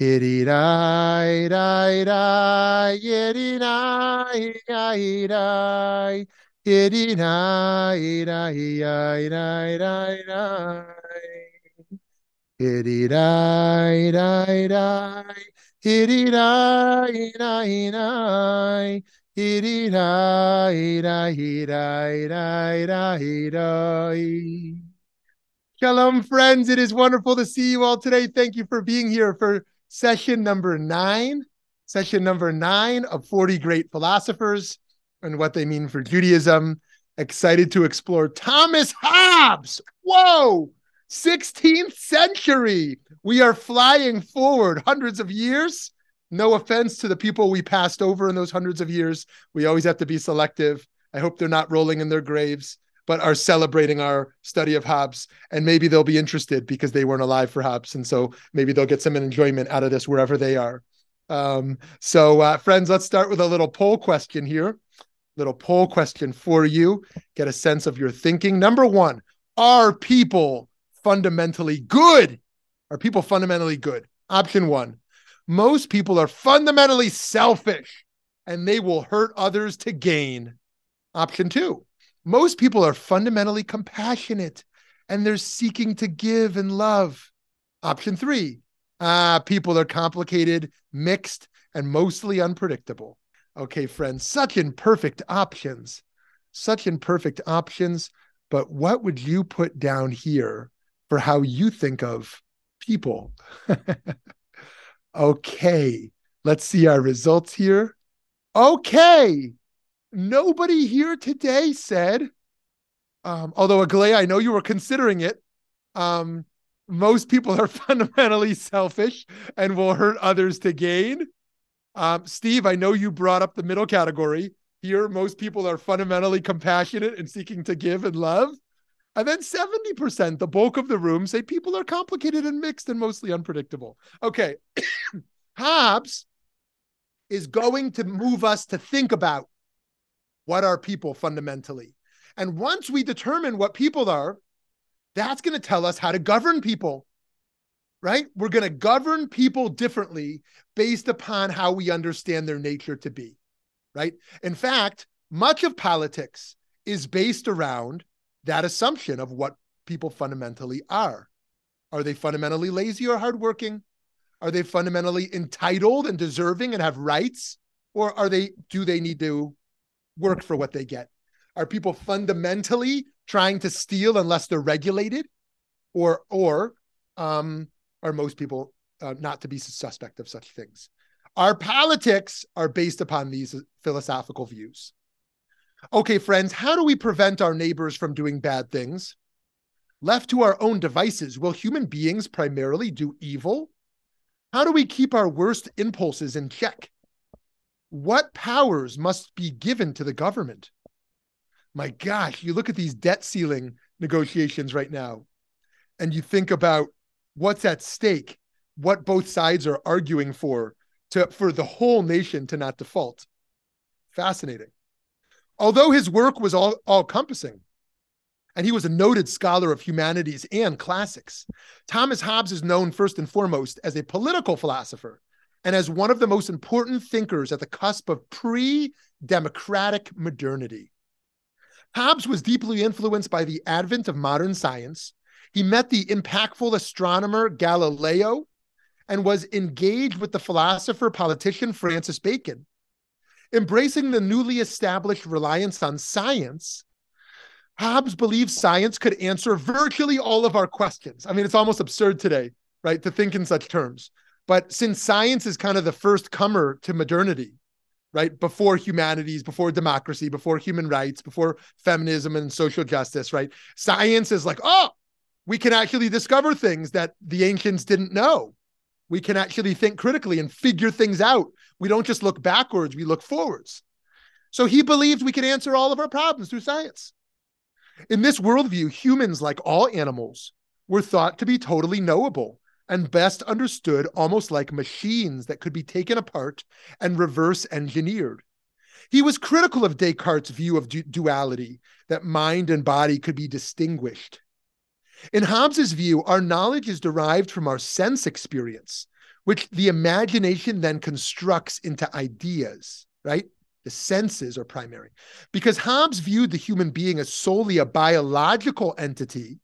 Die die hitty die die die hitty die die die die die Shalom, friends. It is wonderful to see you all today. Thank you for being here for session number nine, session number nine of 40 great philosophers and what they mean for Judaism. Excited to explore Thomas Hobbes. Whoa, 16th century. We are flying forward hundreds of years. No offense to the people we passed over in those hundreds of years. We always have to be selective. I hope they're not rolling in their graves but are celebrating our study of Hobbes. And maybe they'll be interested because they weren't alive for Hobbes. And so maybe they'll get some enjoyment out of this wherever they are. Um, so, uh, friends, let's start with a little poll question here. Little poll question for you. Get a sense of your thinking. Number one Are people fundamentally good? Are people fundamentally good? Option one Most people are fundamentally selfish and they will hurt others to gain. Option two most people are fundamentally compassionate and they're seeking to give and love. Option three, uh, people are complicated, mixed, and mostly unpredictable. Okay, friends, such imperfect options, such imperfect options. But what would you put down here for how you think of people? okay, let's see our results here. Okay, nobody here today said, um, although Aglaya, I know you were considering it. Um, most people are fundamentally selfish and will hurt others to gain. Um, Steve, I know you brought up the middle category. Here, most people are fundamentally compassionate and seeking to give and love. And then 70%, the bulk of the room, say people are complicated and mixed and mostly unpredictable. Okay. Hobbes is going to move us to think about what are people fundamentally? And once we determine what people are, that's going to tell us how to govern people, right? We're going to govern people differently based upon how we understand their nature to be, right? In fact, much of politics is based around that assumption of what people fundamentally are. Are they fundamentally lazy or hardworking? Are they fundamentally entitled and deserving and have rights? Or are they, do they need to work for what they get? Are people fundamentally trying to steal unless they're regulated, or or um, are most people uh, not to be suspect of such things? Our politics are based upon these philosophical views. Okay, friends, how do we prevent our neighbors from doing bad things? Left to our own devices, will human beings primarily do evil? How do we keep our worst impulses in check? What powers must be given to the government? My gosh, you look at these debt ceiling negotiations right now and you think about what's at stake, what both sides are arguing for to for the whole nation to not default. Fascinating. Although his work was all all encompassing, and he was a noted scholar of humanities and classics, Thomas Hobbes is known first and foremost as a political philosopher and as one of the most important thinkers at the cusp of pre democratic modernity. Hobbes was deeply influenced by the advent of modern science. He met the impactful astronomer Galileo and was engaged with the philosopher politician Francis Bacon. Embracing the newly established reliance on science, Hobbes believed science could answer virtually all of our questions. I mean, it's almost absurd today, right, to think in such terms. But since science is kind of the first comer to modernity, right? Before humanities, before democracy, before human rights, before feminism and social justice, right? Science is like, oh, we can actually discover things that the ancients didn't know. We can actually think critically and figure things out. We don't just look backwards, we look forwards. So he believed we could answer all of our problems through science. In this worldview, humans, like all animals, were thought to be totally knowable and best understood almost like machines that could be taken apart and reverse engineered. He was critical of Descartes' view of du- duality, that mind and body could be distinguished. In Hobbes's view, our knowledge is derived from our sense experience, which the imagination then constructs into ideas, right? The senses are primary. Because Hobbes viewed the human being as solely a biological entity,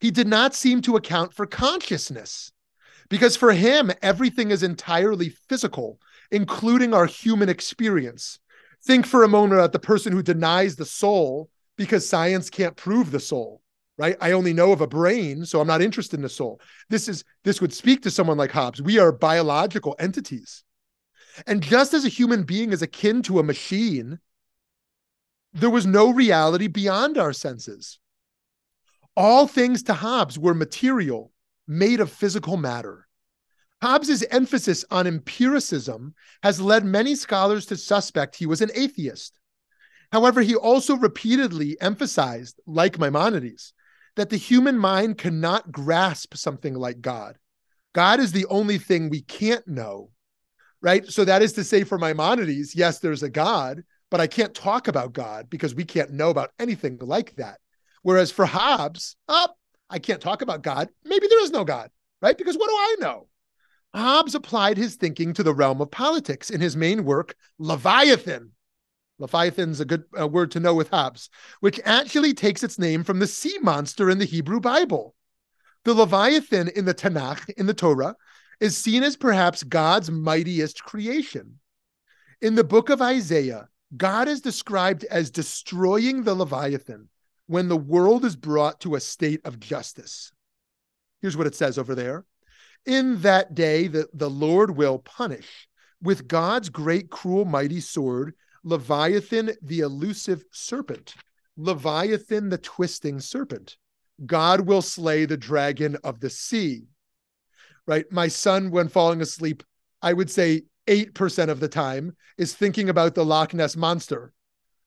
he did not seem to account for consciousness. Because for him, everything is entirely physical, including our human experience. Think for a moment about the person who denies the soul because science can't prove the soul right? I only know of a brain so i'm not interested in the soul. This is this would speak to someone like hobbes. We are biological entities. And just as a human being is akin to a machine there was no reality beyond our senses. All things to hobbes were material made of physical matter Hobbes's emphasis on empiricism has led many scholars to suspect he was an atheist. However, he also repeatedly emphasized, like Maimonides, that the human mind cannot grasp something like God. God is the only thing we can't know, right? So that is to say, for Maimonides, yes, there's a God, but I can't talk about God because we can't know about anything like that. Whereas for Hobbes, oh, I can't talk about God. Maybe there is no God, right? Because what do I know? Hobbes applied his thinking to the realm of politics in his main work, Leviathan, Leviathan's a good uh, word to know with Hobbes, which actually takes its name from the sea monster in the Hebrew Bible. The Leviathan in the Tanakh, in the Torah, is seen as perhaps God's mightiest creation. In the book of Isaiah, God is described as destroying the Leviathan when the world is brought to a state of justice. Here's what it says over there In that day, the, the Lord will punish with God's great, cruel, mighty sword Leviathan, the elusive serpent, Leviathan, the twisting serpent. God will slay the dragon of the sea. Right? My son, when falling asleep, I would say 8% of the time is thinking about the Loch Ness monster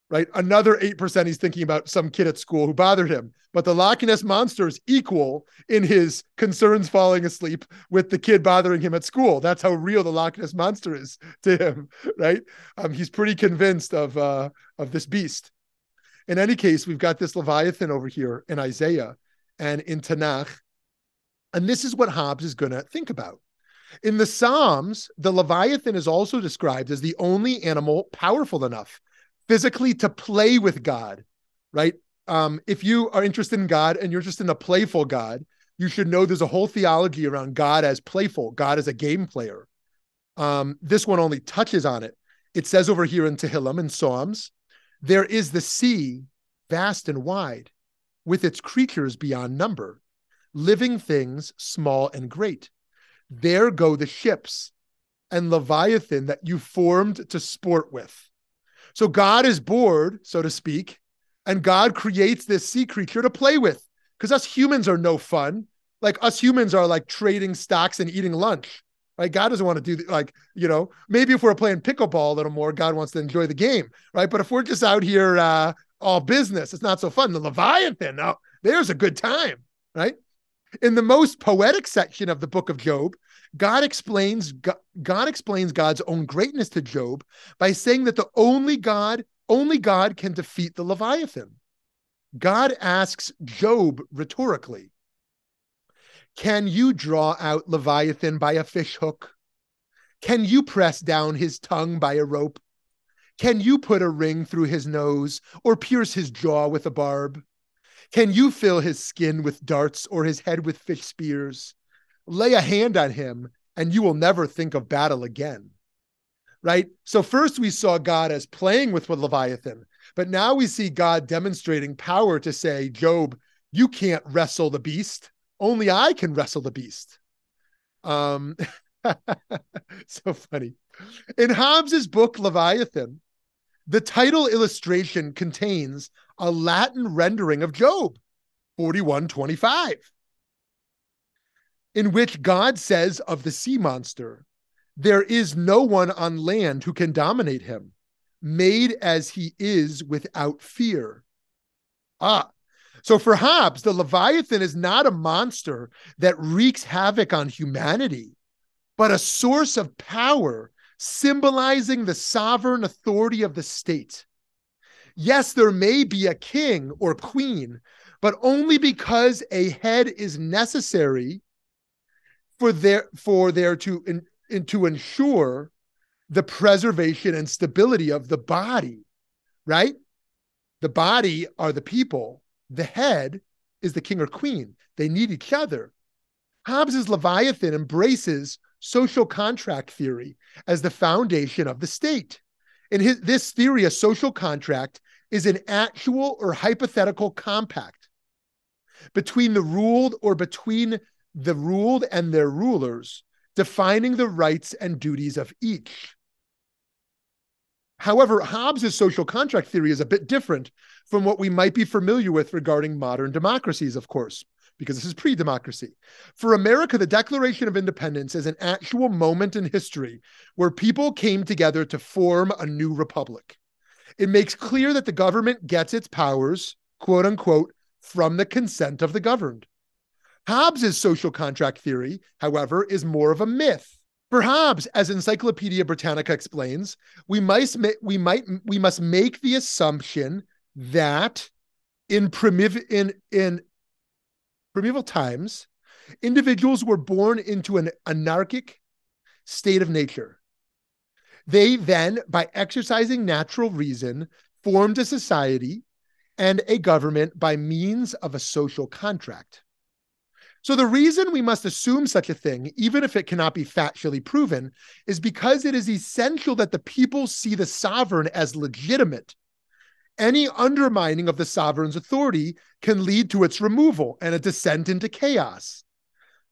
right? Another 8% he's thinking about some kid at school who bothered him. But the Loch Ness monster is equal in his concerns falling asleep with the kid bothering him at school. That's how real the Loch Ness monster is to him, right? Um, he's pretty convinced of uh, of this beast. In any case, we've got this Leviathan over here in Isaiah and in Tanakh. And this is what Hobbes is going to think about. In the Psalms, the Leviathan is also described as the only animal powerful enough physically to play with God, right? Um, if you are interested in God and you're just in a playful God, you should know there's a whole theology around God as playful, God as a game player. Um, this one only touches on it. It says over here in Tehillim and Psalms, there is the sea, vast and wide, with its creatures beyond number, living things small and great. There go the ships and Leviathan that you formed to sport with. So God is bored, so to speak, and God creates this sea creature to play with because us humans are no fun. Like us humans are like trading stocks and eating lunch. Right? God doesn't want to do the, like, you know, maybe if we're playing pickleball a little more, God wants to enjoy the game, right? But if we're just out here uh all business, it's not so fun. The Leviathan, now there's a good time, right? In the most poetic section of the book of Job, God explains God explains God's own greatness to Job by saying that the only God, only God can defeat the Leviathan. God asks Job rhetorically, Can you draw out Leviathan by a fish hook? Can you press down his tongue by a rope? Can you put a ring through his nose or pierce his jaw with a barb? Can you fill his skin with darts or his head with fish spears? Lay a hand on him and you will never think of battle again. Right? So, first we saw God as playing with Leviathan, but now we see God demonstrating power to say, Job, you can't wrestle the beast. Only I can wrestle the beast. Um, so funny. In Hobbes's book, Leviathan, the title illustration contains a Latin rendering of Job 4125 in which God says of the sea monster, There is no one on land who can dominate him, made as he is without fear. Ah, so for Hobbes, the Leviathan is not a monster that wreaks havoc on humanity, but a source of power symbolizing the sovereign authority of the state. Yes, there may be a king or queen, but only because a head is necessary for there for there to in, and to ensure the preservation and stability of the body, right? The body are the people, the head is the king or queen. They need each other. Hobbes's Leviathan embraces social contract theory as the foundation of the state. In his, this theory, a social contract is an actual or hypothetical compact between the ruled or between the ruled and their rulers, defining the rights and duties of each. However, Hobbes's social contract theory is a bit different from what we might be familiar with regarding modern democracies, of course, because this is pre democracy. For America, the Declaration of Independence is an actual moment in history where people came together to form a new republic. It makes clear that the government gets its powers, quote unquote, from the consent of the governed. Hobbes's social contract theory, however, is more of a myth. For Hobbes, as Encyclopedia Britannica explains, we might we might we must make the assumption that in primitive in in primeval times, individuals were born into an anarchic state of nature. They then, by exercising natural reason, formed a society and a government by means of a social contract. So, the reason we must assume such a thing, even if it cannot be factually proven, is because it is essential that the people see the sovereign as legitimate. Any undermining of the sovereign's authority can lead to its removal and a descent into chaos.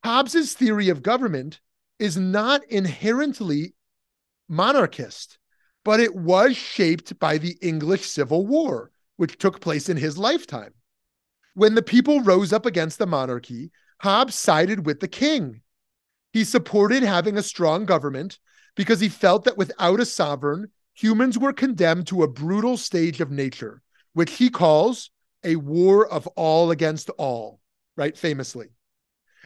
Hobbes's theory of government is not inherently monarchist, but it was shaped by the English Civil War, which took place in his lifetime. When the people rose up against the monarchy, Hobbes sided with the king. He supported having a strong government because he felt that without a sovereign, humans were condemned to a brutal stage of nature, which he calls a war of all against all, right? Famously.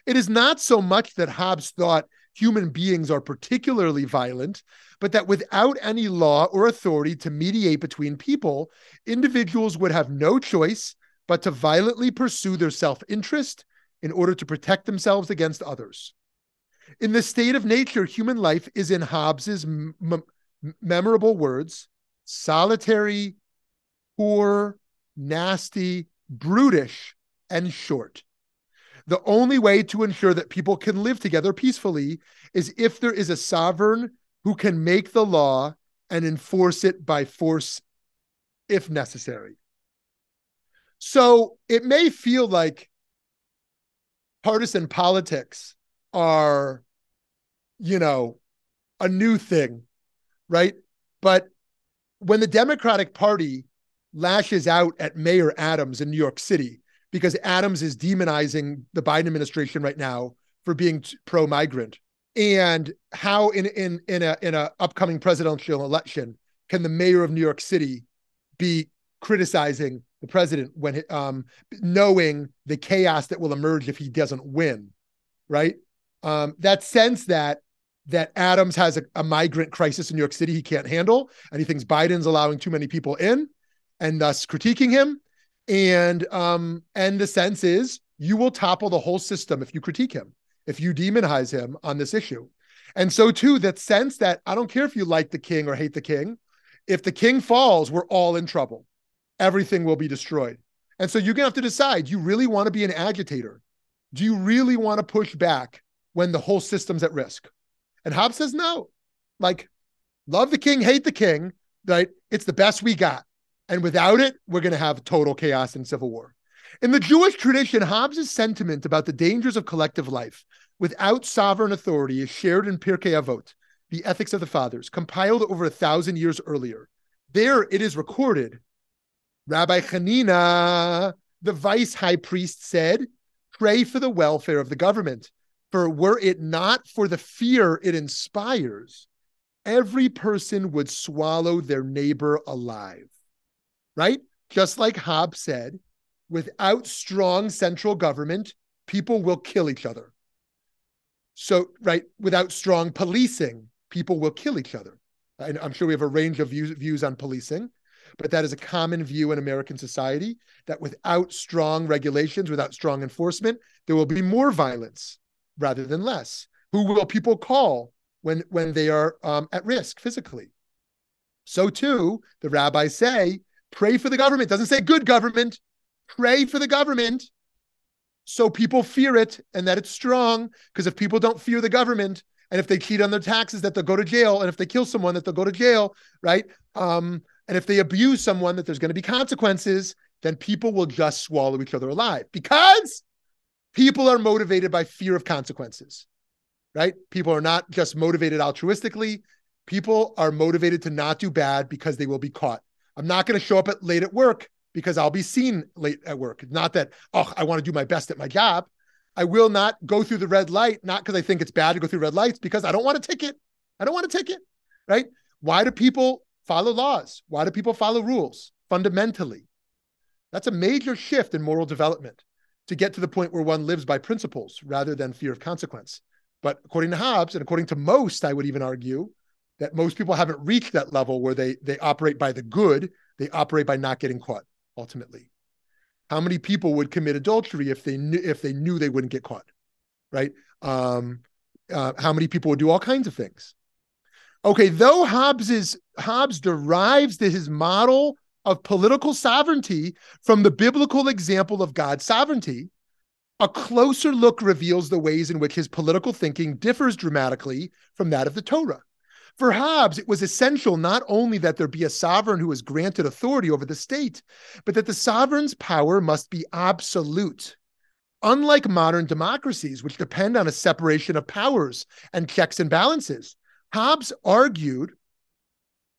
It is not so much that Hobbes thought human beings are particularly violent, but that without any law or authority to mediate between people, individuals would have no choice but to violently pursue their self interest in order to protect themselves against others. In the state of nature, human life is in Hobbes's m- memorable words solitary, poor, nasty, brutish, and short. The only way to ensure that people can live together peacefully is if there is a sovereign who can make the law and enforce it by force if necessary. So it may feel like partisan politics are, you know, a new thing, right? But when the Democratic Party lashes out at Mayor Adams in New York City because Adams is demonizing the Biden administration right now for being pro-migrant, and how in in in a in a upcoming presidential election can the mayor of New York City be criticizing the president when um, knowing the chaos that will emerge if he doesn't win, right? Um, that sense that that Adams has a, a, migrant crisis in New York City he can't handle, and he thinks Biden's allowing too many people in, and thus critiquing him. And um, and the sense is you will topple the whole system if you critique him, if you demonize him on this issue. And so too, that sense that I don't care if you like the king or hate the king, if the king falls, we're all in trouble everything will be destroyed. And so you're going to have to decide you really want to be an agitator? Do you really want to push back when the whole system's at risk? And Hobbes says no. Like, love the king, hate the king, right? It's the best we got. And without it, we're going to have total chaos and civil war. In the Jewish tradition, Hobbes' sentiment about the dangers of collective life without sovereign authority is shared in Pirkei Avot, the Ethics of the Fathers, compiled over a thousand years earlier. There it is recorded Rabbi Hanina, the vice high priest, said, Pray for the welfare of the government. For were it not for the fear it inspires, every person would swallow their neighbor alive. Right? Just like Hobbes said, without strong central government, people will kill each other. So, right, without strong policing, people will kill each other. And I'm sure we have a range of views, views on policing but that is a common view in American society that without strong regulations, without strong enforcement, there will be more violence rather than less. Who will people call when when they are um, at risk physically. So too, the rabbis say, pray for the government. Doesn't say good government. Pray for the government so people fear it and that it's strong. Because if people don't fear the government, and if they cheat on their taxes, that they'll go to jail, and if they kill someone, that they'll go to jail, right? Um, and if they abuse someone, that there's going to be consequences, then people will just swallow each other alive because people are motivated by fear of consequences, right? People are not just motivated altruistically. People are motivated to not do bad because they will be caught. I'm not going to show up at late at work because I'll be seen late at work. Not that, oh, I want to do my best at my job. I will not go through the red light, not because I think it's bad to go through red lights, because I don't want a ticket. I don't want a ticket, right? Why do people follow laws? Why do people follow rules? Fundamentally, that's a major shift in moral development to get to the point where one lives by principles rather than fear of consequence. But according to Hobbes, and according to most, I would even argue that most people haven't reached that level where they they operate by the good, they operate by not getting caught ultimately. How many people would commit adultery if they knew if they knew they wouldn't get caught, right? Um, uh, how many people would do all kinds of things? Okay, though Hobbes is Hobbes derives his model of political sovereignty from the biblical example of God's sovereignty, a closer look reveals the ways in which his political thinking differs dramatically from that of the Torah. For Hobbes, it was essential not only that there be a sovereign who is granted authority over the state, but that the sovereign's power must be absolute. Unlike modern democracies, which depend on a separation of powers and checks and balances, Hobbes argued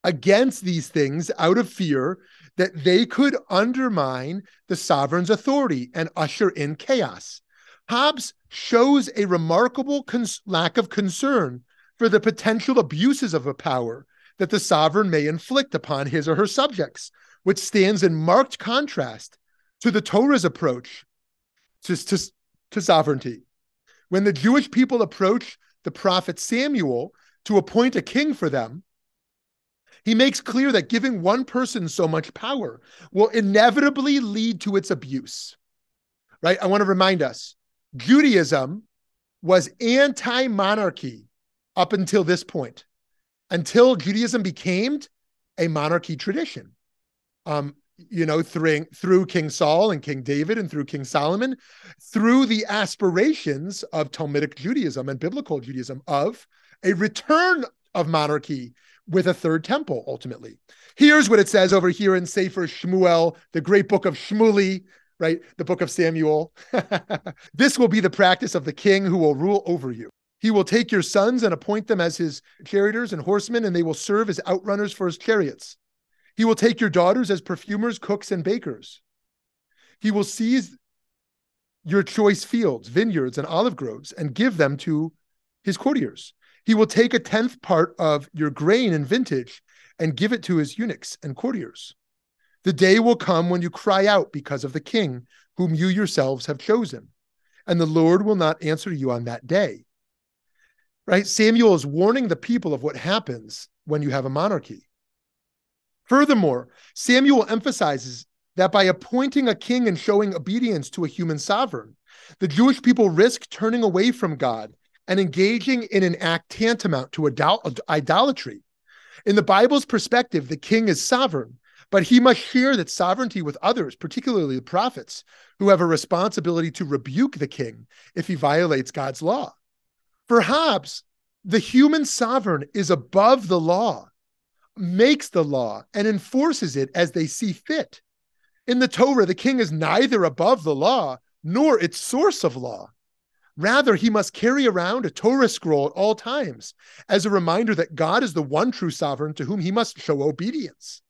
against these things out of fear that they could undermine the sovereign's authority and usher in chaos. Hobbes shows a remarkable cons- lack of concern for the potential abuses of a power that the sovereign may inflict upon his or her subjects, which stands in marked contrast to the Torah's approach to, to, to sovereignty. When the Jewish people approach the prophet Samuel to appoint a king for them, he makes clear that giving one person so much power will inevitably lead to its abuse. Right? I want to remind us Judaism was anti monarchy up until this point, until Judaism became a monarchy tradition. Um, you know, through, through King Saul and King David and through King Solomon, through the aspirations of Talmudic Judaism and biblical Judaism of a return of monarchy with a third temple ultimately. Here's what it says over here in Sefer Shmuel, the great book of Shmuli, right? The book of Samuel. this will be the practice of the king who will rule over you. He will take your sons and appoint them as his charioteers and horsemen, and they will serve as outrunners for his chariots. He will take your daughters as perfumers, cooks, and bakers. He will seize your choice fields, vineyards, and olive groves and give them to his courtiers. He will take a tenth part of your grain and vintage and give it to his eunuchs and courtiers. The day will come when you cry out because of the king whom you yourselves have chosen, and the Lord will not answer you on that day right? Samuel is warning the people of what happens when you have a monarchy. Furthermore, Samuel emphasizes that by appointing a king and showing obedience to a human sovereign, the Jewish people risk turning away from God and engaging in an act tantamount to idol- idolatry. In the Bible's perspective, the king is sovereign, but he must share that sovereignty with others, particularly the prophets, who have a responsibility to rebuke the king if he violates God's law. For Hobbes, the human sovereign is above the law, makes the law, and enforces it as they see fit. In the Torah, the king is neither above the law nor its source of law. Rather, he must carry around a Torah scroll at all times as a reminder that God is the one true sovereign to whom he must show obedience.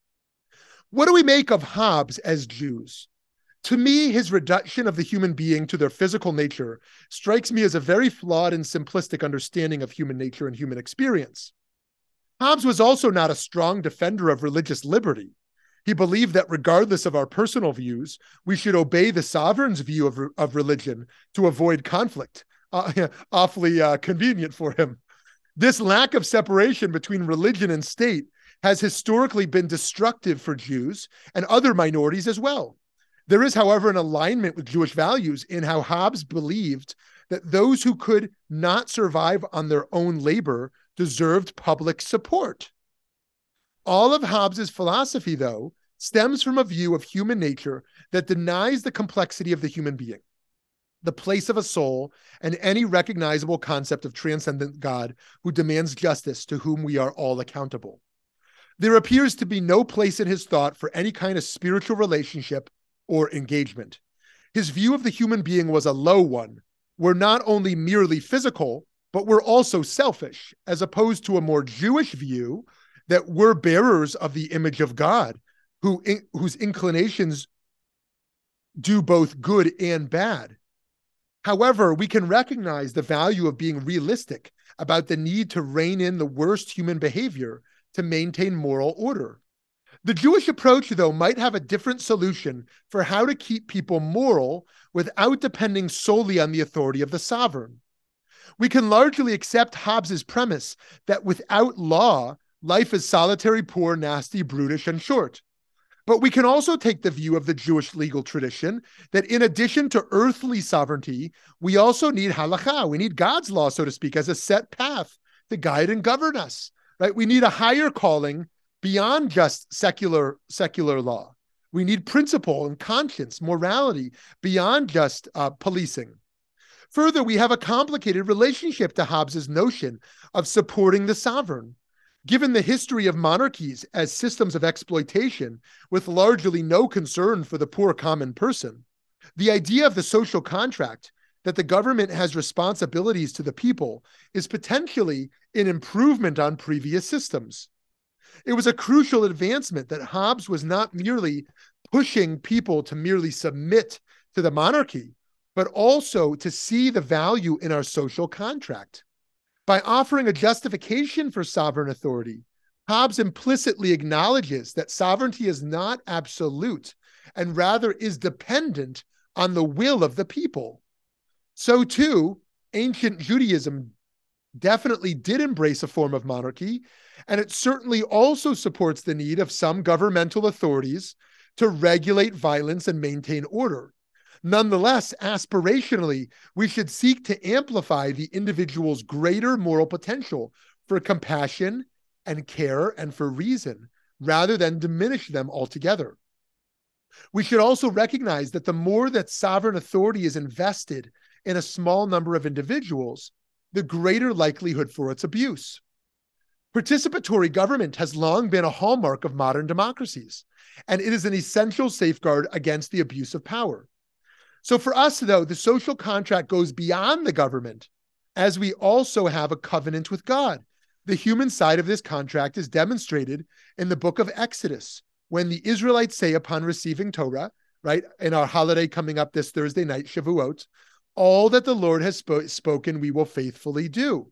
What do we make of Hobbes as Jews? To me, his reduction of the human being to their physical nature strikes me as a very flawed and simplistic understanding of human nature and human experience. Hobbes was also not a strong defender of religious liberty. He believed that regardless of our personal views, we should obey the sovereign's view of, of religion to avoid conflict. Uh, awfully uh, convenient for him. This lack of separation between religion and state has historically been destructive for Jews and other minorities as well. There is, however, an alignment with Jewish values in how Hobbes believed that those who could not survive on their own labor deserved public support. All of Hobbes's philosophy, though, stems from a view of human nature that denies the complexity of the human being, the place of a soul, and any recognizable concept of transcendent God who demands justice to whom we are all accountable. There appears to be no place in his thought for any kind of spiritual relationship or engagement. His view of the human being was a low one. We're not only merely physical, but we're also selfish, as opposed to a more Jewish view that we're bearers of the image of God, who in, whose inclinations do both good and bad. However, we can recognize the value of being realistic about the need to rein in the worst human behavior to maintain moral order. The Jewish approach, though, might have a different solution for how to keep people moral without depending solely on the authority of the sovereign. We can largely accept Hobbes's premise that without law, life is solitary, poor, nasty, brutish, and short. But we can also take the view of the Jewish legal tradition that in addition to earthly sovereignty, we also need halakha. We need God's law, so to speak, as a set path to guide and govern us. Right? We need a higher calling beyond just secular secular law. We need principle and conscience, morality beyond just uh, policing. Further, we have a complicated relationship to Hobbes's notion of supporting the sovereign. Given the history of monarchies as systems of exploitation with largely no concern for the poor common person, the idea of the social contract that the government has responsibilities to the people is potentially an improvement on previous systems. It was a crucial advancement that Hobbes was not merely pushing people to merely submit to the monarchy, but also to see the value in our social contract. By offering a justification for sovereign authority, Hobbes implicitly acknowledges that sovereignty is not absolute and rather is dependent on the will of the people. So, too, ancient Judaism definitely did embrace a form of monarchy, and it certainly also supports the need of some governmental authorities to regulate violence and maintain order. Nonetheless, aspirationally, we should seek to amplify the individual's greater moral potential for compassion and care and for reason, rather than diminish them altogether. We should also recognize that the more that sovereign authority is invested in a small number of individuals, the greater likelihood for its abuse. Participatory government has long been a hallmark of modern democracies, and it is an essential safeguard against the abuse of power. So for us, though, the social contract goes beyond the government, as we also have a covenant with God. The human side of this contract is demonstrated in the book of Exodus, when the Israelites say upon receiving Torah, right, in our holiday coming up this Thursday night, Shavuot, all that the Lord has sp- spoken, we will faithfully do.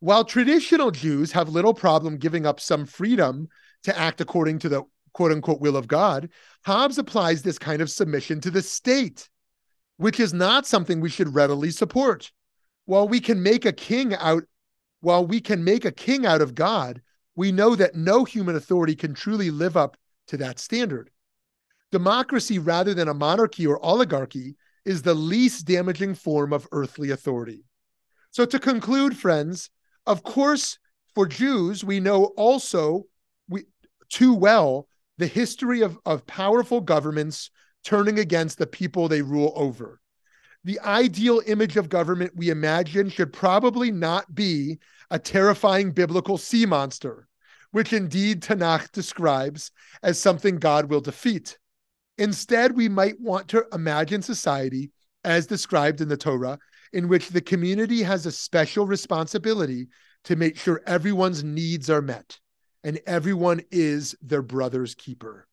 While traditional Jews have little problem giving up some freedom to act according to the quote unquote will of God, Hobbes applies this kind of submission to the state, which is not something we should readily support. While we can make a king out, while we can make a king out of God, we know that no human authority can truly live up to that standard. Democracy, rather than a monarchy or oligarchy, is the least damaging form of earthly authority. So, to conclude, friends, of course, for Jews, we know also we, too well the history of, of powerful governments turning against the people they rule over. The ideal image of government we imagine should probably not be a terrifying biblical sea monster, which indeed Tanakh describes as something God will defeat. Instead, we might want to imagine society as described in the Torah, in which the community has a special responsibility to make sure everyone's needs are met and everyone is their brother's keeper.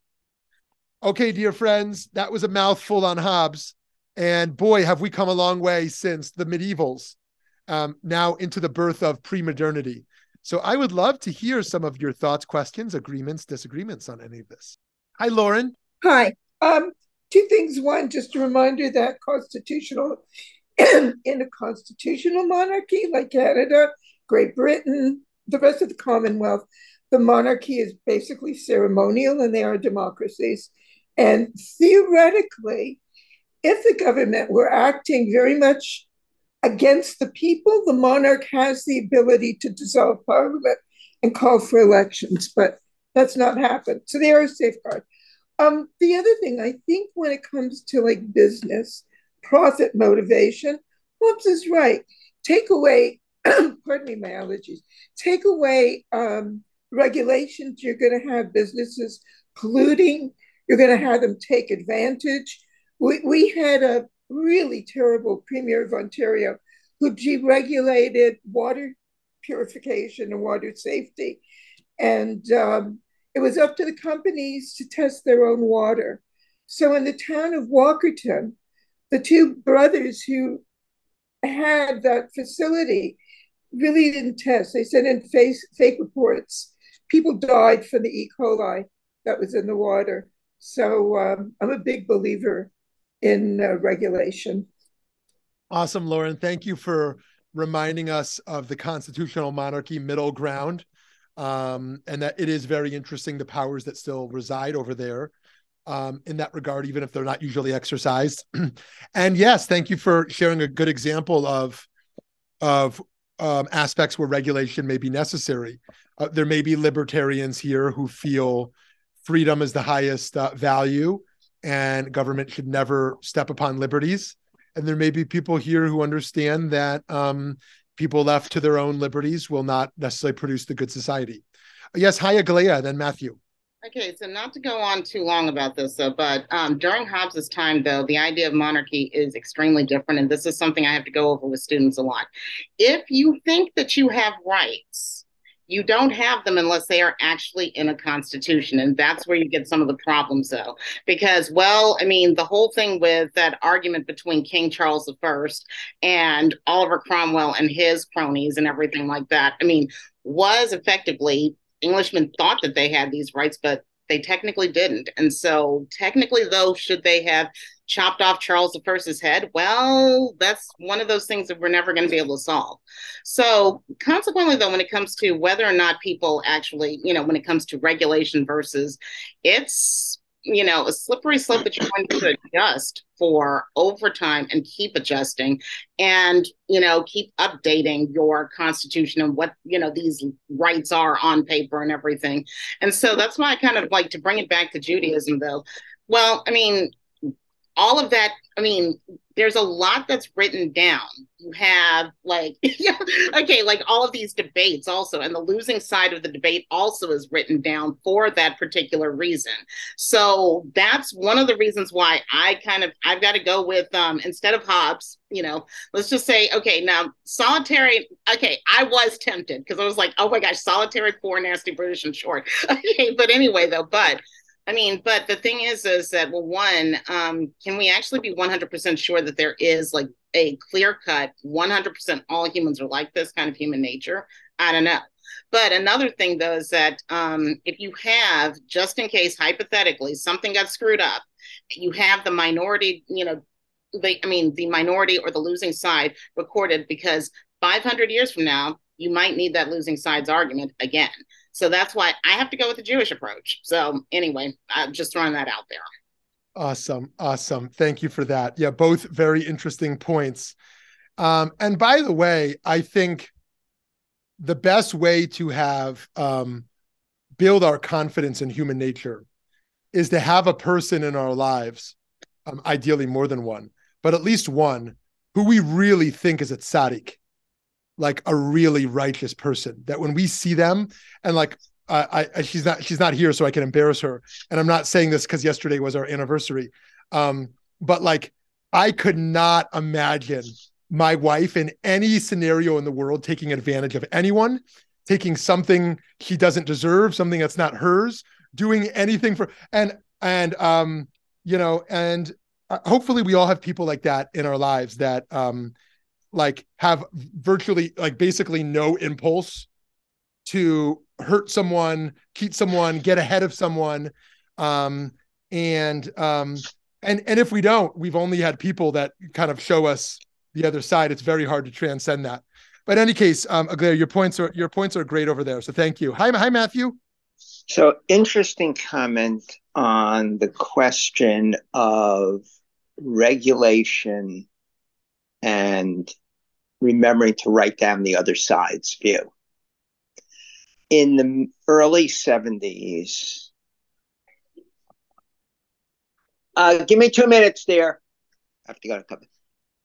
Okay, dear friends, that was a mouthful on Hobbes. And boy, have we come a long way since the medievals, um, now into the birth of pre modernity. So I would love to hear some of your thoughts, questions, agreements, disagreements on any of this. Hi, Lauren. Hi. Um, two things. One, just a reminder that constitutional, in a constitutional monarchy like Canada, Great Britain, the rest of the Commonwealth, the monarchy is basically ceremonial and they are democracies. And theoretically, if the government were acting very much against the people, the monarch has the ability to dissolve parliament and call for elections, but that's not happened. So they are a safeguard. Um, the other thing, I think when it comes to like business, profit motivation, Hobbes is right. Take away, pardon me, my allergies, take away um, regulations, you're going to have businesses polluting, you're going to have them take advantage. We, we had a really terrible Premier of Ontario who deregulated water purification and water safety. And um, it was up to the companies to test their own water. So in the town of Walkerton, the two brothers who had that facility really didn't test. They sent in fake, fake reports. People died from the E. coli that was in the water. So um, I'm a big believer in uh, regulation. Awesome, Lauren. Thank you for reminding us of the constitutional monarchy middle ground um, and that it is very interesting the powers that still reside over there um, in that regard, even if they're not usually exercised. and yes, thank you for sharing a good example of of um, aspects where regulation may be necessary. Uh, there may be libertarians here who feel freedom is the highest uh, value and government should never step upon liberties. And there may be people here who understand that um, people left to their own liberties will not necessarily produce the good society. Yes, hi, Aglaia, then Matthew. Okay, so not to go on too long about this, though, but um, during Hobbes's time, though, the idea of monarchy is extremely different, and this is something I have to go over with students a lot. If you think that you have rights, you don't have them unless they are actually in a constitution and that's where you get some of the problems though. Because well i mean the whole thing with that argument between king charles i and oliver cromwell and his cronies and everything like that i mean was effectively englishmen thought that they had these rights but they technically didn't. And so technically though should they have chopped off Charles I's head, well, that's one of those things that we're never going to be able to solve. So, consequently, though, when it comes to whether or not people actually, you know, when it comes to regulation versus it's, you know, a slippery slope that you're going to adjust for over time and keep adjusting and, you know, keep updating your constitution and what, you know, these rights are on paper and everything. And so that's why I kind of like to bring it back to Judaism, though. Well, I mean, all of that i mean there's a lot that's written down. You have like yeah, okay like all of these debates also and the losing side of the debate also is written down for that particular reason. So that's one of the reasons why i kind of i've got to go with um instead of hobbes you know let's just say okay now solitary okay i was tempted because i was like oh my gosh solitary poor nasty british and short. Okay but anyway though but I mean, but the thing is, is that well, one, um, can we actually be 100% sure that there is like a clear cut 100% all humans are like this kind of human nature? I don't know. But another thing though is that um, if you have, just in case hypothetically something got screwed up, you have the minority, you know, the, I mean, the minority or the losing side recorded because 500 years from now, you might need that losing side's argument again. So that's why I have to go with the Jewish approach. So anyway, I'm just throwing that out there. Awesome. Awesome. Thank you for that. Yeah, both very interesting points. Um, and by the way, I think the best way to have um, build our confidence in human nature is to have a person in our lives, um, ideally more than one, but at least one who we really think is a tzaddik, like a really righteous person that when we see them and like I, I she's not she's not here so I can embarrass her. And I'm not saying this because yesterday was our anniversary. Um but like I could not imagine my wife in any scenario in the world taking advantage of anyone taking something she doesn't deserve something that's not hers doing anything for and and um you know and uh, hopefully we all have people like that in our lives that um like have virtually like basically no impulse to hurt someone, keep someone, get ahead of someone. Um, and um, and and if we don't, we've only had people that kind of show us the other side. It's very hard to transcend that. But in any case, um, Aglaia, your points are your points are great over there. So thank you. Hi, hi, Matthew. So interesting comment on the question of regulation and remembering to write down the other side's view. In the early 70s, uh, give me two minutes there. I have to go to cover.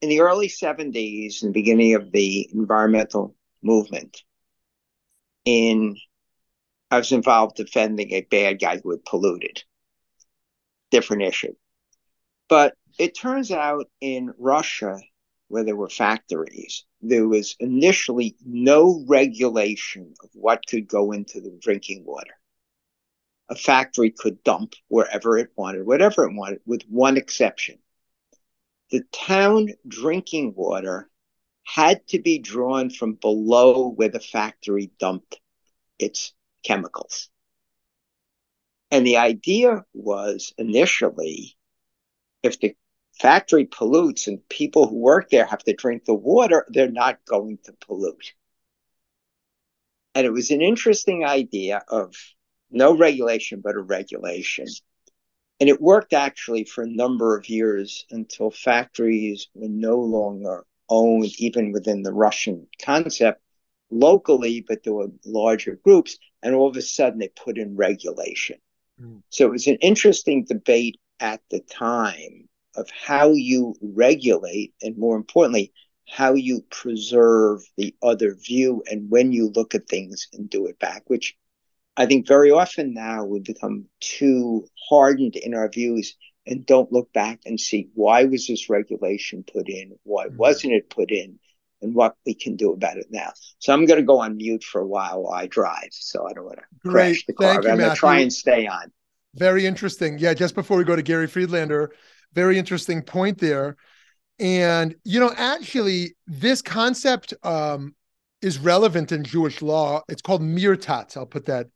In the early 70s and beginning of the environmental movement, in I was involved defending a bad guy who had polluted. Different issue. But it turns out in Russia, where there were factories, there was initially no regulation of what could go into the drinking water. A factory could dump wherever it wanted, whatever it wanted, with one exception. The town drinking water had to be drawn from below where the factory dumped its chemicals. And the idea was initially if the factory pollutes and people who work there have to drink the water, they're not going to pollute. And it was an interesting idea of no regulation, but a regulation. And it worked actually for a number of years until factories were no longer owned, even within the Russian concept, locally, but there were larger groups. And all of a sudden, they put in regulation. Mm. So it was an interesting debate at the time of how you regulate and more importantly how you preserve the other view and when you look at things and do it back which i think very often now we become too hardened in our views and don't look back and see why was this regulation put in why mm-hmm. wasn't it put in and what we can do about it now. So i'm going to go on mute for a while while i drive so i don't want to crash the car. Thank you, i'm going to try and stay on. Very interesting. Yeah, just before we go to Gary Friedlander, very interesting point there. And you know, actually, this concept um, is relevant in Jewish law. It's called mirtat. I'll put that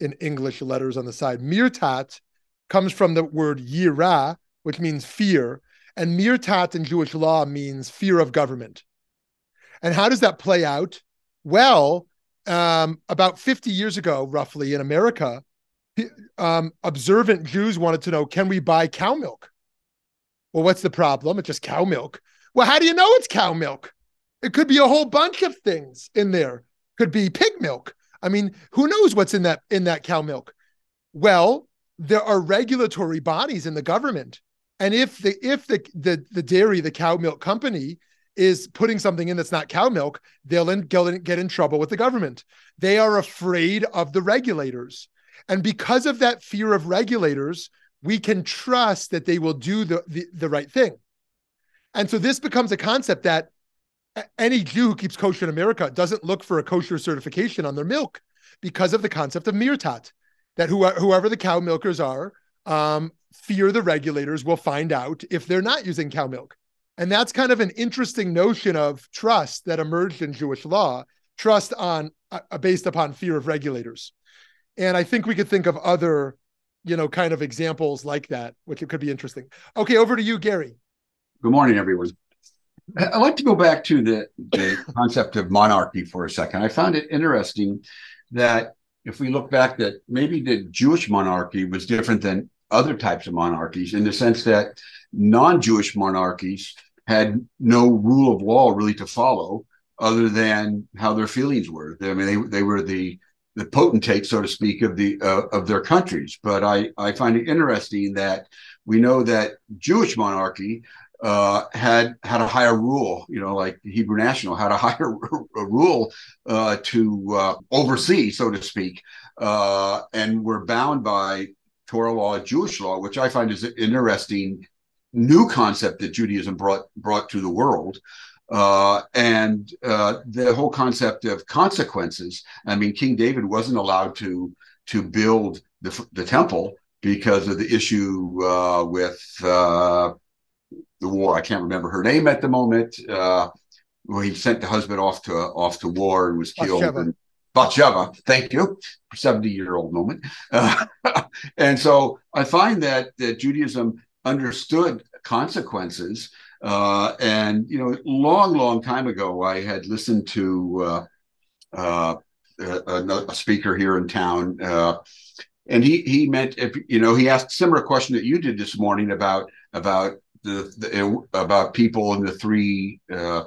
in English letters on the side. Mirtat comes from the word yira, which means fear, and mirtat in Jewish law means fear of government. And how does that play out? Well, um, about 50 years ago, roughly in America, um, observant Jews wanted to know can we buy cow milk? Well, what's the problem? It's just cow milk. Well, how do you know it's cow milk? It could be a whole bunch of things in there. Could be pig milk. I mean, who knows what's in that in that cow milk? Well, there are regulatory bodies in the government, and if the if the the, the dairy, the cow milk company, is putting something in that's not cow milk, they'll in, get in trouble with the government. They are afraid of the regulators. And because of that fear of regulators, we can trust that they will do the, the, the right thing. And so this becomes a concept that any Jew who keeps kosher in America doesn't look for a kosher certification on their milk because of the concept of mirtat, that who, whoever the cow milkers are, um, fear the regulators will find out if they're not using cow milk. And that's kind of an interesting notion of trust that emerged in Jewish law, trust on uh, based upon fear of regulators. And I think we could think of other, you know, kind of examples like that, which it could be interesting. Okay, over to you, Gary. Good morning, everyone. I'd like to go back to the, the concept of monarchy for a second. I found it interesting that if we look back that maybe the Jewish monarchy was different than other types of monarchies in the sense that non-Jewish monarchies had no rule of law really to follow other than how their feelings were. I mean, they, they were the the potentate, so to speak, of the uh, of their countries. But I I find it interesting that we know that Jewish monarchy uh, had had a higher rule, you know, like Hebrew National had a higher rule uh, to uh, oversee, so to speak, uh, and were bound by Torah law, Jewish law, which I find is an interesting new concept that Judaism brought brought to the world. Uh, and uh, the whole concept of consequences. I mean, King David wasn't allowed to to build the, the temple because of the issue uh, with uh, the war. I can't remember her name at the moment. Uh, where he sent the husband off to off to war and was killed. And, Bathsheba, thank you, 70 year old moment. Uh, and so I find that, that Judaism understood consequences uh, and you know, long, long time ago, I had listened to uh, uh, a, a, speaker here in town, uh, and he he meant if you know he asked a similar question that you did this morning about about the, the about people in the three uh,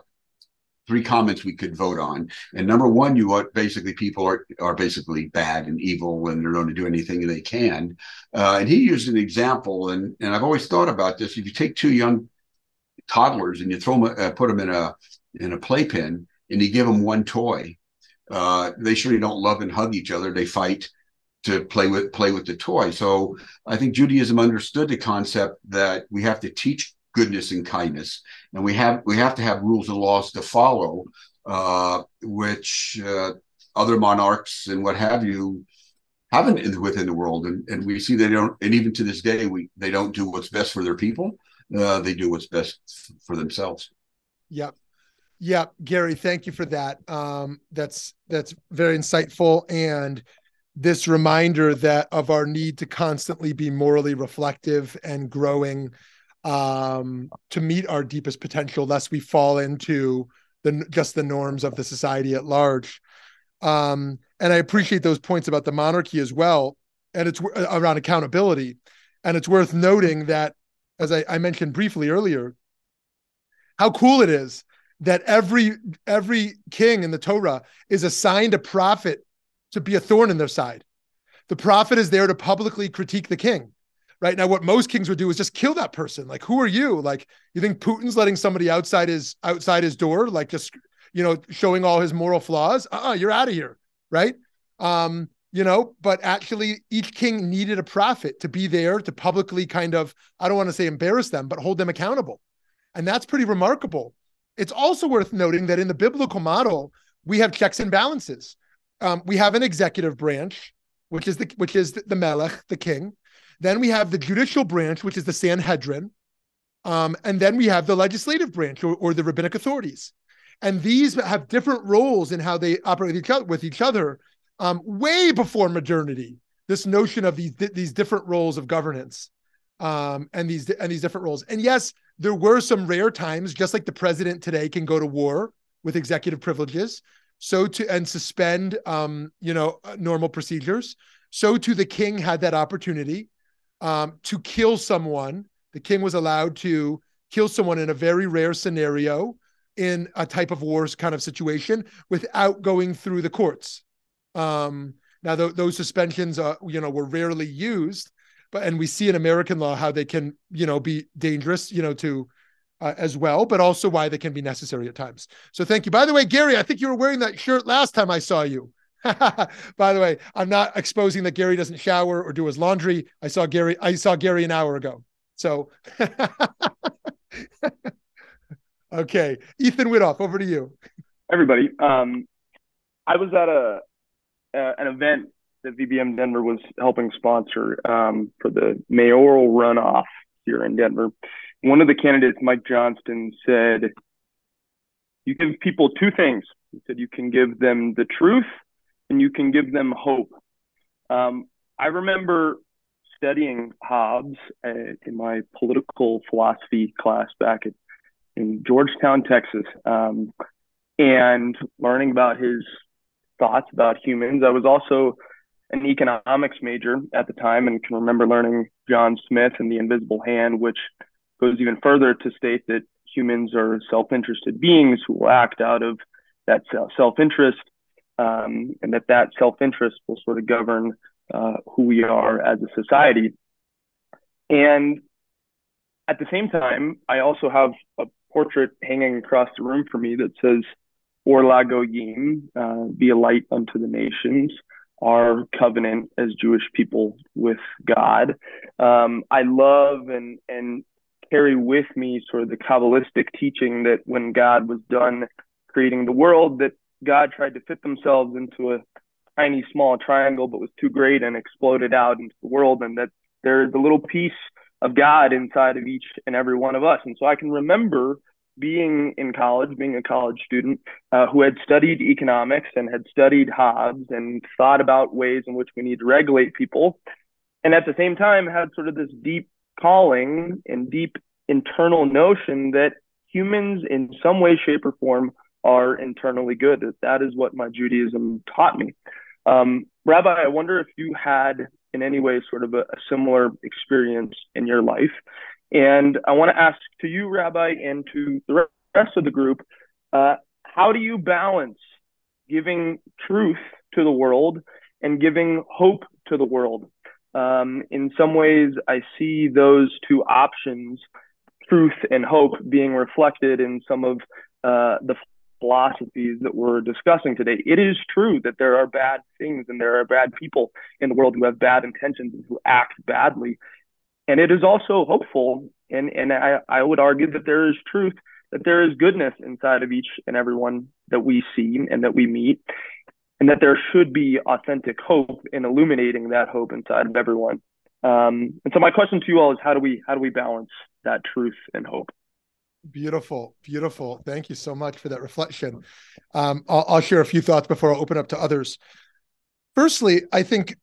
three comments we could vote on. And number one, you basically people are are basically bad and evil and they're going to do anything they can. Uh, and he used an example, and and I've always thought about this. If you take two young toddlers and you throw them, uh, put them in a in a playpen, and you give them one toy, uh, they surely don't love and hug each other. They fight to play with play with the toy. So I think Judaism understood the concept that we have to teach goodness and kindness, and we have we have to have rules and laws to follow, uh, which uh, other monarchs and what have you haven't in, within the world, and, and we see they don't, and even to this day, we they don't do what's best for their people. Uh, they do what's best for themselves. Yep. Yep, Gary, thank you for that. Um, that's that's very insightful, and this reminder that of our need to constantly be morally reflective and growing um, to meet our deepest potential, lest we fall into the just the norms of the society at large. Um, and I appreciate those points about the monarchy as well, and it's uh, around accountability. And it's worth noting that, as I, I mentioned briefly earlier, how cool it is that every every king in the Torah is assigned a prophet to be a thorn in their side. The prophet is there to publicly critique the king right? Now what most kings would do is just kill that person. Like who are you? Like you think putin's letting somebody outside his outside his door like just you know showing all his moral flaws? Uh-uh you're out of here right? Um you know but actually each king needed a prophet to be there to publicly kind of i don't want to say embarrass them but hold them accountable and that's pretty remarkable it's also worth noting that in the biblical model we have checks and balances um, we have an executive branch which is the which is the, the melech the king then we have the judicial branch, which is the Sanhedrin. Um, and then we have the legislative branch or, or, the rabbinic authorities. And these have different roles in how they operate with each other, with each other um, way before modernity. This notion of these, these different roles of governance um, and these and these different roles. And yes, there were some rare times, just like the president today can go to war with executive privileges, so to and suspend um, you know normal procedures. So too the king had that opportunity um, to kill someone. The king was allowed to kill someone in a very rare scenario in a type of wars kind of situation without going through the courts. Um, now, th- those suspensions, uh, you know, were rarely used, but and we see in American law how they can, you know, be dangerous, you know, to uh, as well, but also why they can be necessary at times. So, thank you. By the way, Gary, I think you were wearing that shirt last time I saw you. By the way, I'm not exposing that Gary doesn't shower or do his laundry. I saw Gary. I saw Gary an hour ago. So, okay, Ethan Widoff, over to you. Everybody, um, I was at a uh, an event that VBM Denver was helping sponsor um, for the mayoral runoff here in Denver. One of the candidates, Mike Johnston, said, "You give people two things." He said, "You can give them the truth." and you can give them hope. Um, I remember studying Hobbes uh, in my political philosophy class back at, in Georgetown, Texas, um, and learning about his thoughts about humans. I was also an economics major at the time and can remember learning John Smith and the invisible hand, which goes even further to state that humans are self interested beings who will act out of that self interest um, and that that self-interest will sort of govern uh, who we are as a society. And at the same time, I also have a portrait hanging across the room for me that says, Or la goyim, uh, be a light unto the nations, our covenant as Jewish people with God. Um, I love and, and carry with me sort of the Kabbalistic teaching that when God was done creating the world, that God tried to fit themselves into a tiny small triangle, but was too great and exploded out into the world, and that there's a little piece of God inside of each and every one of us. And so I can remember being in college, being a college student uh, who had studied economics and had studied Hobbes and thought about ways in which we need to regulate people. And at the same time, had sort of this deep calling and deep internal notion that humans, in some way, shape, or form, are internally good. That That is what my Judaism taught me. Um, Rabbi, I wonder if you had in any way sort of a, a similar experience in your life. And I want to ask to you, Rabbi, and to the rest of the group, uh, how do you balance giving truth to the world and giving hope to the world? Um, in some ways, I see those two options, truth and hope, being reflected in some of uh, the philosophies that we're discussing today. It is true that there are bad things and there are bad people in the world who have bad intentions and who act badly. And it is also hopeful, and, and I, I would argue that there is truth, that there is goodness inside of each and everyone that we see and that we meet, and that there should be authentic hope in illuminating that hope inside of everyone. Um, and so my question to you all is how do we how do we balance that truth and hope? Beautiful, beautiful. Thank you so much for that reflection. Um, I'll, I'll share a few thoughts before I open up to others. Firstly, I think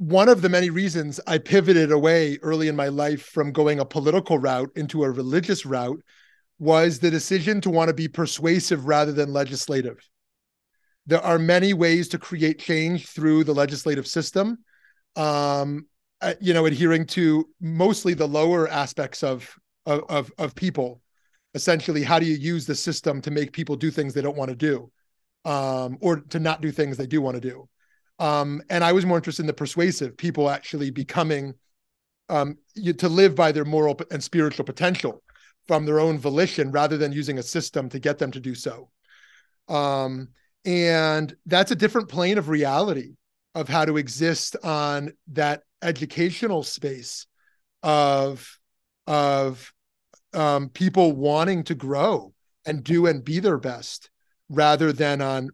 one of the many reasons I pivoted away early in my life from going a political route into a religious route was the decision to want to be persuasive rather than legislative. There are many ways to create change through the legislative system. Um, uh, you know, adhering to mostly the lower aspects of, of of people essentially how do you use the system to make people do things they don't want to do um, or to not do things they do want to do um, and i was more interested in the persuasive people actually becoming um, to live by their moral and spiritual potential from their own volition rather than using a system to get them to do so. Um, and that's a different plane of reality of how to exist on that educational space of of um, people wanting to grow and do and be their best rather than on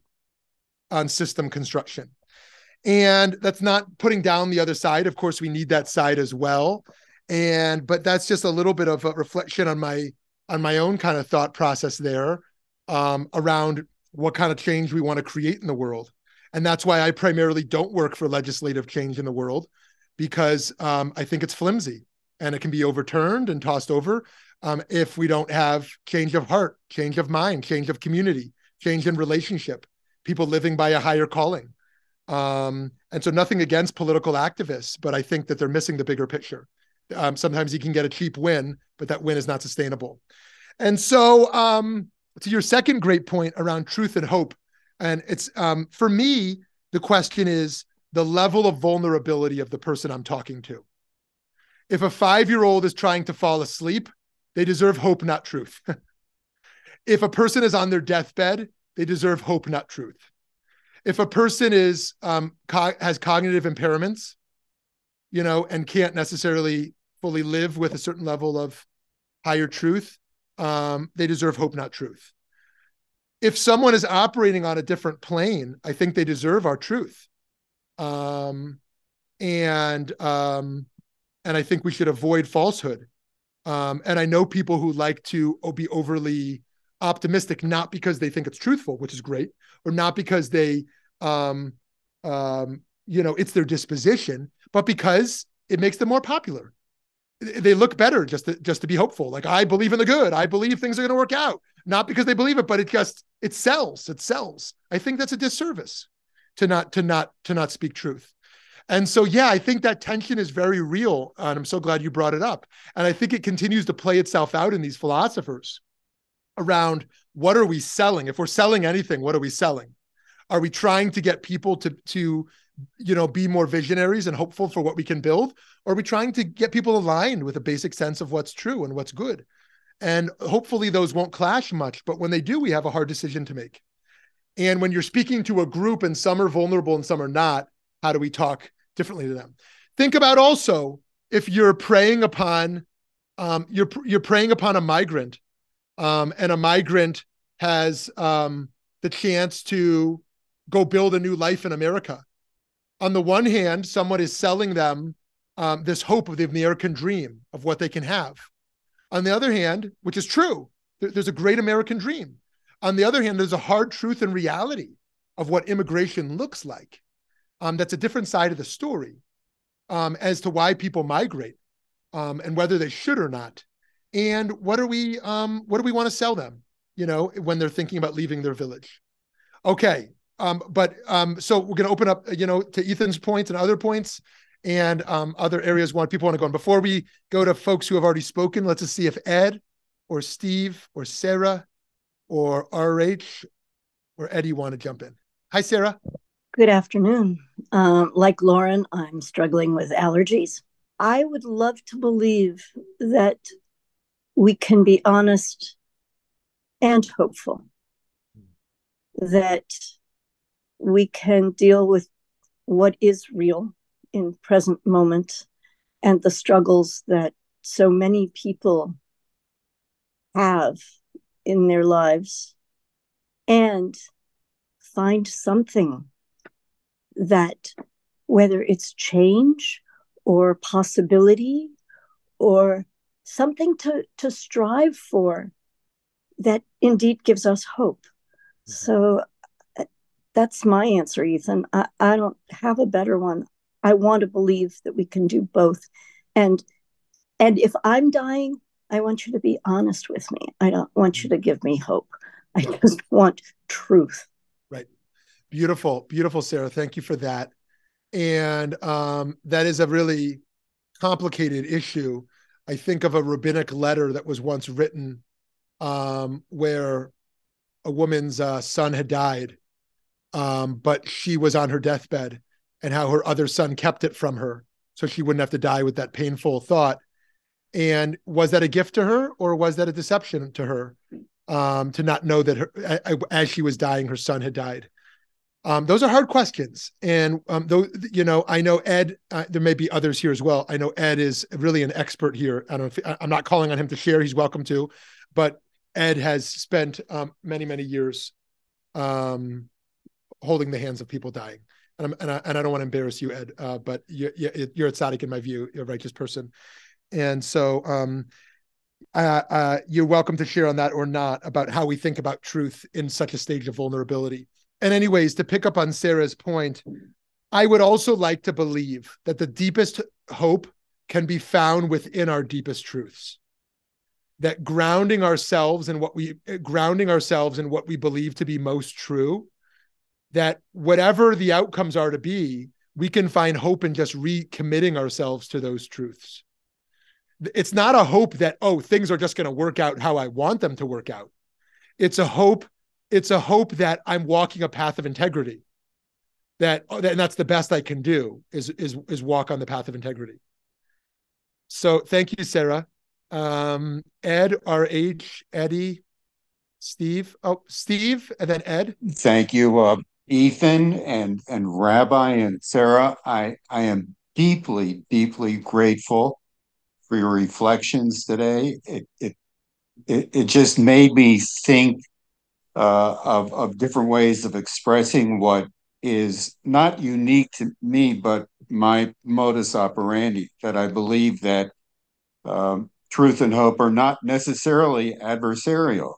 on system construction and that's not putting down the other side. Of course we need that side as well. And but that's just a little bit of a reflection on my on my own kind of thought process there um, around what kind of change we want to create in the world. And that's why i primarily don't work for legislative change in the world because um, i think it's flimsy and it can be overturned and tossed over um, if we don't have change of heart, change of mind, change of community, change in relationship, people living by a higher calling. Um, and so, nothing against political activists, but I think that they're missing the bigger picture. Um, sometimes you can get a cheap win, but that win is not sustainable. And so, um, to your second great point around truth and hope, and it's um, for me, the question is the level of vulnerability of the person I'm talking to. If a five year old is trying to fall asleep, they deserve hope, not truth. if a person is on their deathbed, they deserve hope, not truth. If a person is um, co- has cognitive impairments, you know, and can't necessarily fully live with a certain level of higher truth, um, they deserve hope, not truth. If someone is operating on a different plane, I think they deserve our truth. Um, and um, and I think we should avoid falsehood. Um, and I know people who like to be overly optimistic, not because they think it's truthful, which is great, or not because they, um, um, you know, it's their disposition, but because it makes them more popular. They look better just to, just to be hopeful. Like I believe in the good. I believe things are going to work out. Not because they believe it, but it just it sells. It sells. I think that's a disservice to not to not to not speak truth. And so, yeah, I think that tension is very real. And I'm so glad you brought it up. And I think it continues to play itself out in these philosophers around what are we selling? If we're selling anything, what are we selling? Are we trying to get people to, to you know, be more visionaries and hopeful for what we can build? Or are we trying to get people aligned with a basic sense of what's true and what's good? And hopefully those won't clash much. But when they do, we have a hard decision to make. And when you're speaking to a group and some are vulnerable and some are not, how do we talk differently to them. Think about also if you're preying upon um, you're you're preying upon a migrant, um, and a migrant has um, the chance to go build a new life in America. On the one hand, someone is selling them um, this hope of the American dream of what they can have. On the other hand, which is true, there's a great American dream. On the other hand, there's a hard truth and reality of what immigration looks like um, that's a different side of the story um, as to why people migrate um, and whether they should or not. And what are we um, what do we want to sell them? You know, when they're thinking about leaving their village. Okay, um, but um, so we're going to open up, you know, to Ethan's points and other points and um, other areas want people want to go on. Before we go to folks who have already spoken, let's just see if Ed or Steve or Sarah or RH or Eddie want to jump in? Hi, Sarah. Good afternoon. Um, like Lauren, I'm struggling with allergies. I would love to believe that we can be honest and hopeful, that we can deal with what is real in present moment and the struggles that so many people have in their lives and find something that whether it's change or possibility or something to to strive for that indeed gives us hope. Mm-hmm. so uh, that's my answer ethan. I, I don't have a better one. I want to believe that we can do both. And and if i'm dying i want you to be honest with me. I don't want you to give me hope. I just want truth. Right. Beautiful beautiful sarah. Thank you for that. And um, that is a really complicated issue. I think of a rabbinic letter that was once written um, where a woman's uh, son had died, um, but she was on her deathbed, and how her other son kept it from her so she wouldn't have to die with that painful thought. And was that a gift to her, or was that a deception to her um, to not know that her, as she was dying, her son had died? Um, those are hard questions, and um, though you know, I know Ed. Uh, there may be others here as well. I know Ed is really an expert here. I don't. I'm not calling on him to share. He's welcome to, but Ed has spent um, many many years um, holding the hands of people dying, and, and, I, and I don't want to embarrass you, Ed, uh, but you, you're a in my view. You're a righteous person, and so uh, uh, you're welcome to share on that or not about how we think about truth in such a stage of vulnerability and anyways to pick up on sarah's point i would also like to believe that the deepest hope can be found within our deepest truths. That grounding ourselves in what we grounding ourselves in what we believe to be most true that whatever the outcomes are to be we can find hope in just recommitting ourselves to those truths. It's not a hope that oh things are just going to work out how i want them to work out. It's a hope it's a hope that I'm walking a path of integrity. That and that's the best I can do is is is walk on the path of integrity. So thank you, Sarah. Um, Ed, RH, Eddie, Steve. Oh, Steve, and then Ed. Thank you, uh, Ethan and and Rabbi and Sarah. I I am deeply deeply grateful for your reflections today. It it it, it just made me think of, of different ways of expressing what is not unique to me, but my modus operandi, that I believe that um, truth and hope are not necessarily adversarial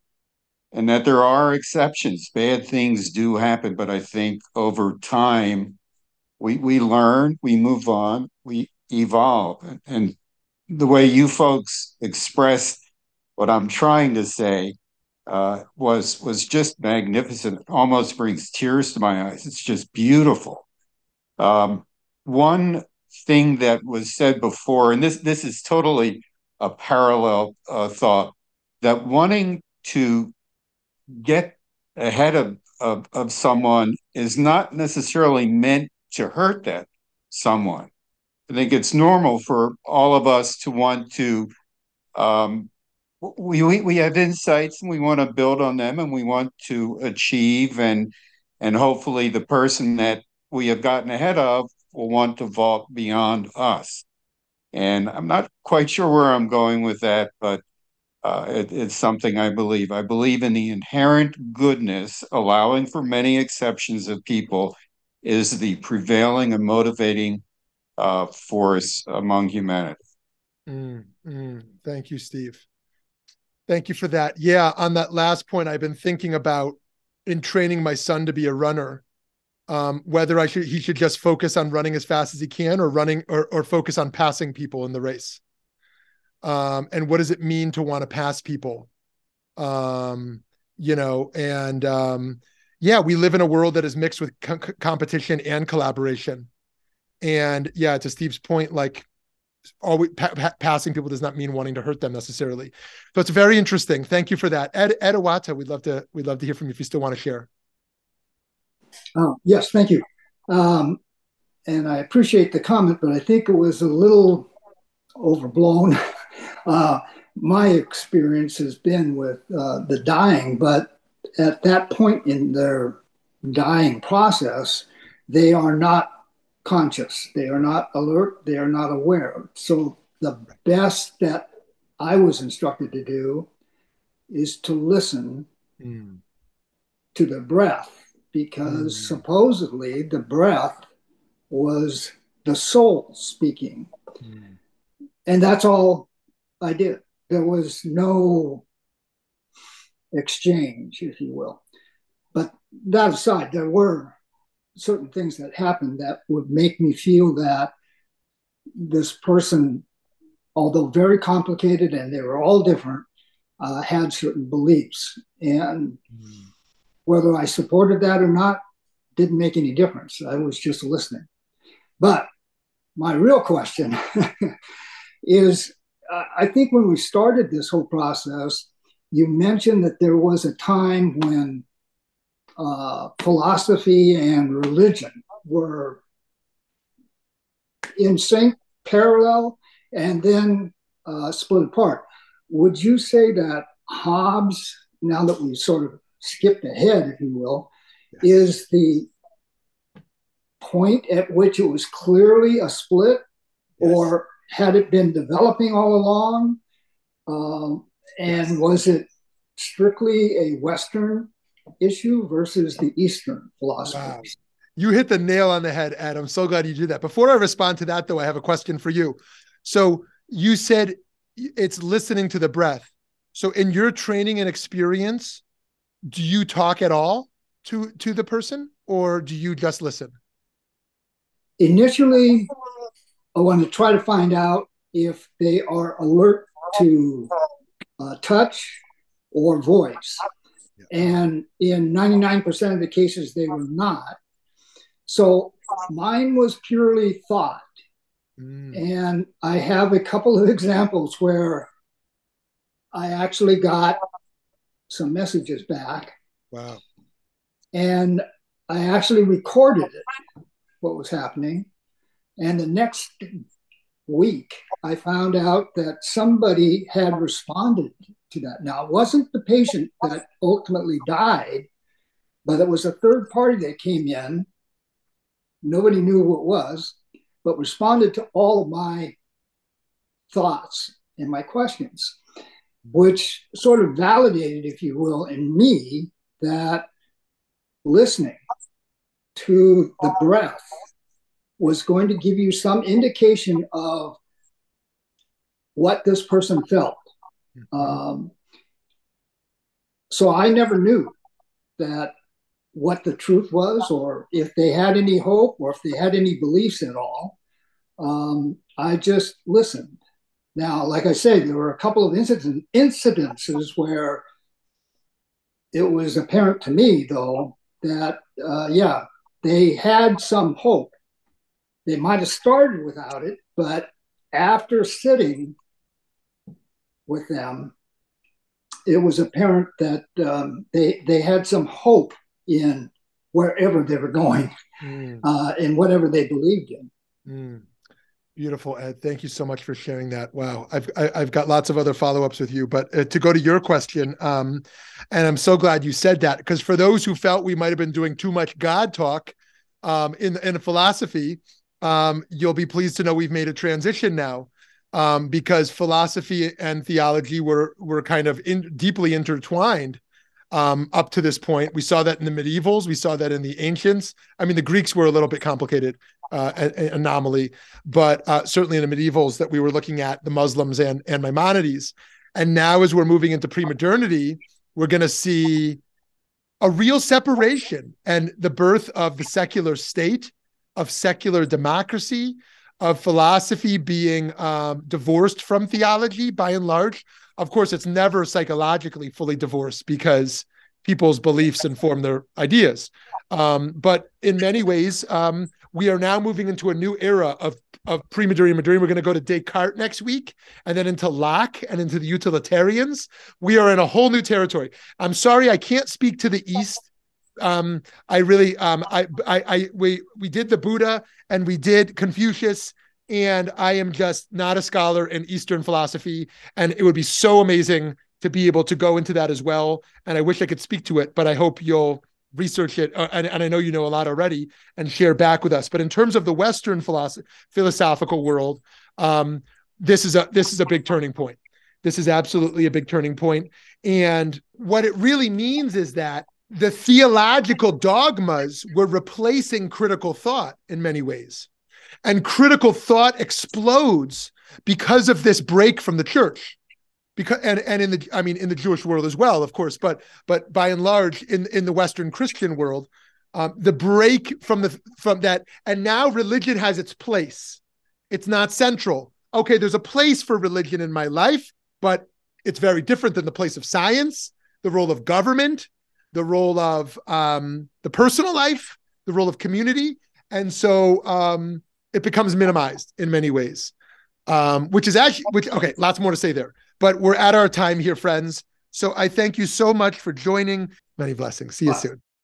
and that there are exceptions. Bad things do happen, but I think over time, we, we learn, we move on, we evolve. And the way you folks express what I'm trying to say uh, was was just magnificent. almost brings tears to my eyes. It's just beautiful. Um, one thing that was said before, and this this is totally a parallel uh, thought, that wanting to get ahead of, of of someone is not necessarily meant to hurt that someone. I think it's normal for all of us to want to um, we, we we have insights and we want to build on them and we want to achieve and and hopefully the person that we have gotten ahead of will want to vault beyond us. And i'm not quite sure where i'm going with that but uh, it, it's something i believe. I believe in the inherent goodness allowing for many exceptions of people is the prevailing and motivating uh, force among humanity. Mm, mm. thank you steve Thank you for that. Yeah, on that last point, I've been thinking about in training my son to be a runner, um, whether I should he should just focus on running as fast as he can, or running, or or focus on passing people in the race. Um, and what does it mean to want to pass people? Um, you know, and um, yeah, we live in a world that is mixed with co- competition and collaboration. And yeah, to Steve's point, like always pa- pa- passing people does not mean wanting to hurt them necessarily. So it's very interesting. Thank you for that, Ed Ed. We'd love to we'd love to hear from you if you still want to share. Oh, yes, thank you. Um, and I appreciate the comment, but I think it was a little overblown. Uh, my experience has been with uh, the dying, but at that point in their dying process, they are not conscious, they are not alert, they are not aware. So the best that I was instructed to do is to listen mm. to the breath because mm. supposedly the breath was the soul speaking. Mm. And that's all I did. There was no exchange, if you will. But that aside, there were certain things that happened that would make me feel that this person, although very complicated and they were all different, uh, had certain beliefs. And mm. whether I supported that or not didn't make any difference. I was just listening. But my real question is uh, I think when we started this whole process, you mentioned that there was a time when uh, philosophy and religion were in sync, parallel, and then uh, split apart. Would you say that Hobbes, now that we've sort of skipped ahead, if you will, yes. is the point at which it was clearly a split, yes. or had it been developing all along? Um, and yes. was it strictly a Western issue versus the Eastern philosophy? Wow. You hit the nail on the head, Ed. I'm so glad you did that. Before I respond to that, though, I have a question for you. So you said it's listening to the breath. So in your training and experience, do you talk at all to to the person, or do you just listen? Initially, I want to try to find out if they are alert to uh, touch or voice. And in 99% of the cases, they were not. So mine was purely thought. Mm. And I have a couple of examples where I actually got some messages back. Wow. And I actually recorded it, what was happening. And the next week, I found out that somebody had responded to that. Now, it wasn't the patient that ultimately died, but it was a third party that came in. Nobody knew who it was, but responded to all of my thoughts and my questions, which sort of validated, if you will, in me that listening to the breath was going to give you some indication of what this person felt. Um, so I never knew that what the truth was, or if they had any hope, or if they had any beliefs at all. Um, I just listened. Now, like I said, there were a couple of incident, incidences where it was apparent to me, though, that uh, yeah, they had some hope they might have started without it, but after sitting with them, it was apparent that um, they they had some hope in wherever they were going mm. uh, and whatever they believed in. Mm. Beautiful, Ed. Thank you so much for sharing that. Wow, I've I, have i have got lots of other follow ups with you, but uh, to go to your question, um, and I'm so glad you said that because for those who felt we might have been doing too much God talk um, in in philosophy, um, you'll be pleased to know we've made a transition now um, because philosophy and theology were were kind of in, deeply intertwined um, up to this point. We saw that in the medievals. We saw that in the ancients. I mean, the Greeks were a little bit complicated uh, a, a anomaly, but uh, certainly in the medievals that we were looking at the Muslims and and Maimonides. And now, as we're moving into pre-modernity, we're going to see a real separation and the birth of the secular state of secular democracy, of philosophy being um, divorced from theology by and large. Of course, it's never psychologically fully divorced because people's beliefs inform their ideas. Um, but in many ways, um, we are now moving into a new era of of pre-modernity and modernity. We're going to go to Descartes next week, and then into Locke and into the utilitarians. We are in a whole new territory. I'm sorry, I can't speak to the East. Um, I really, um, I, I, I, we, we did the Buddha and we did Confucius, and I am just not a scholar in Eastern philosophy, and it would be so amazing to be able to go into that as well. And I wish I could speak to it, but I hope you'll research it, uh, and, and, I know you know a lot already, and share back with us. But in terms of the Western philosoph- philosophical world, um, this is a this is a big turning point. This is absolutely a big turning point, and what it really means is that the theological dogmas were replacing critical thought in many ways, and critical thought explodes because of this break from the church because and and in the I mean in the Jewish world as well, of course, but but by and large in in the Western Christian world, um, the break from the from that and now religion has its place. It's not central. Okay, there's a place for religion in my life, but it's very different than the place of science, the role of government, the role of um, the personal life, the role of community, and so um, it becomes minimized in many ways. Um, which is actually which okay, lots more to say there. But we're at our time here, friends. So I thank you so much for joining. Many blessings. See you soon.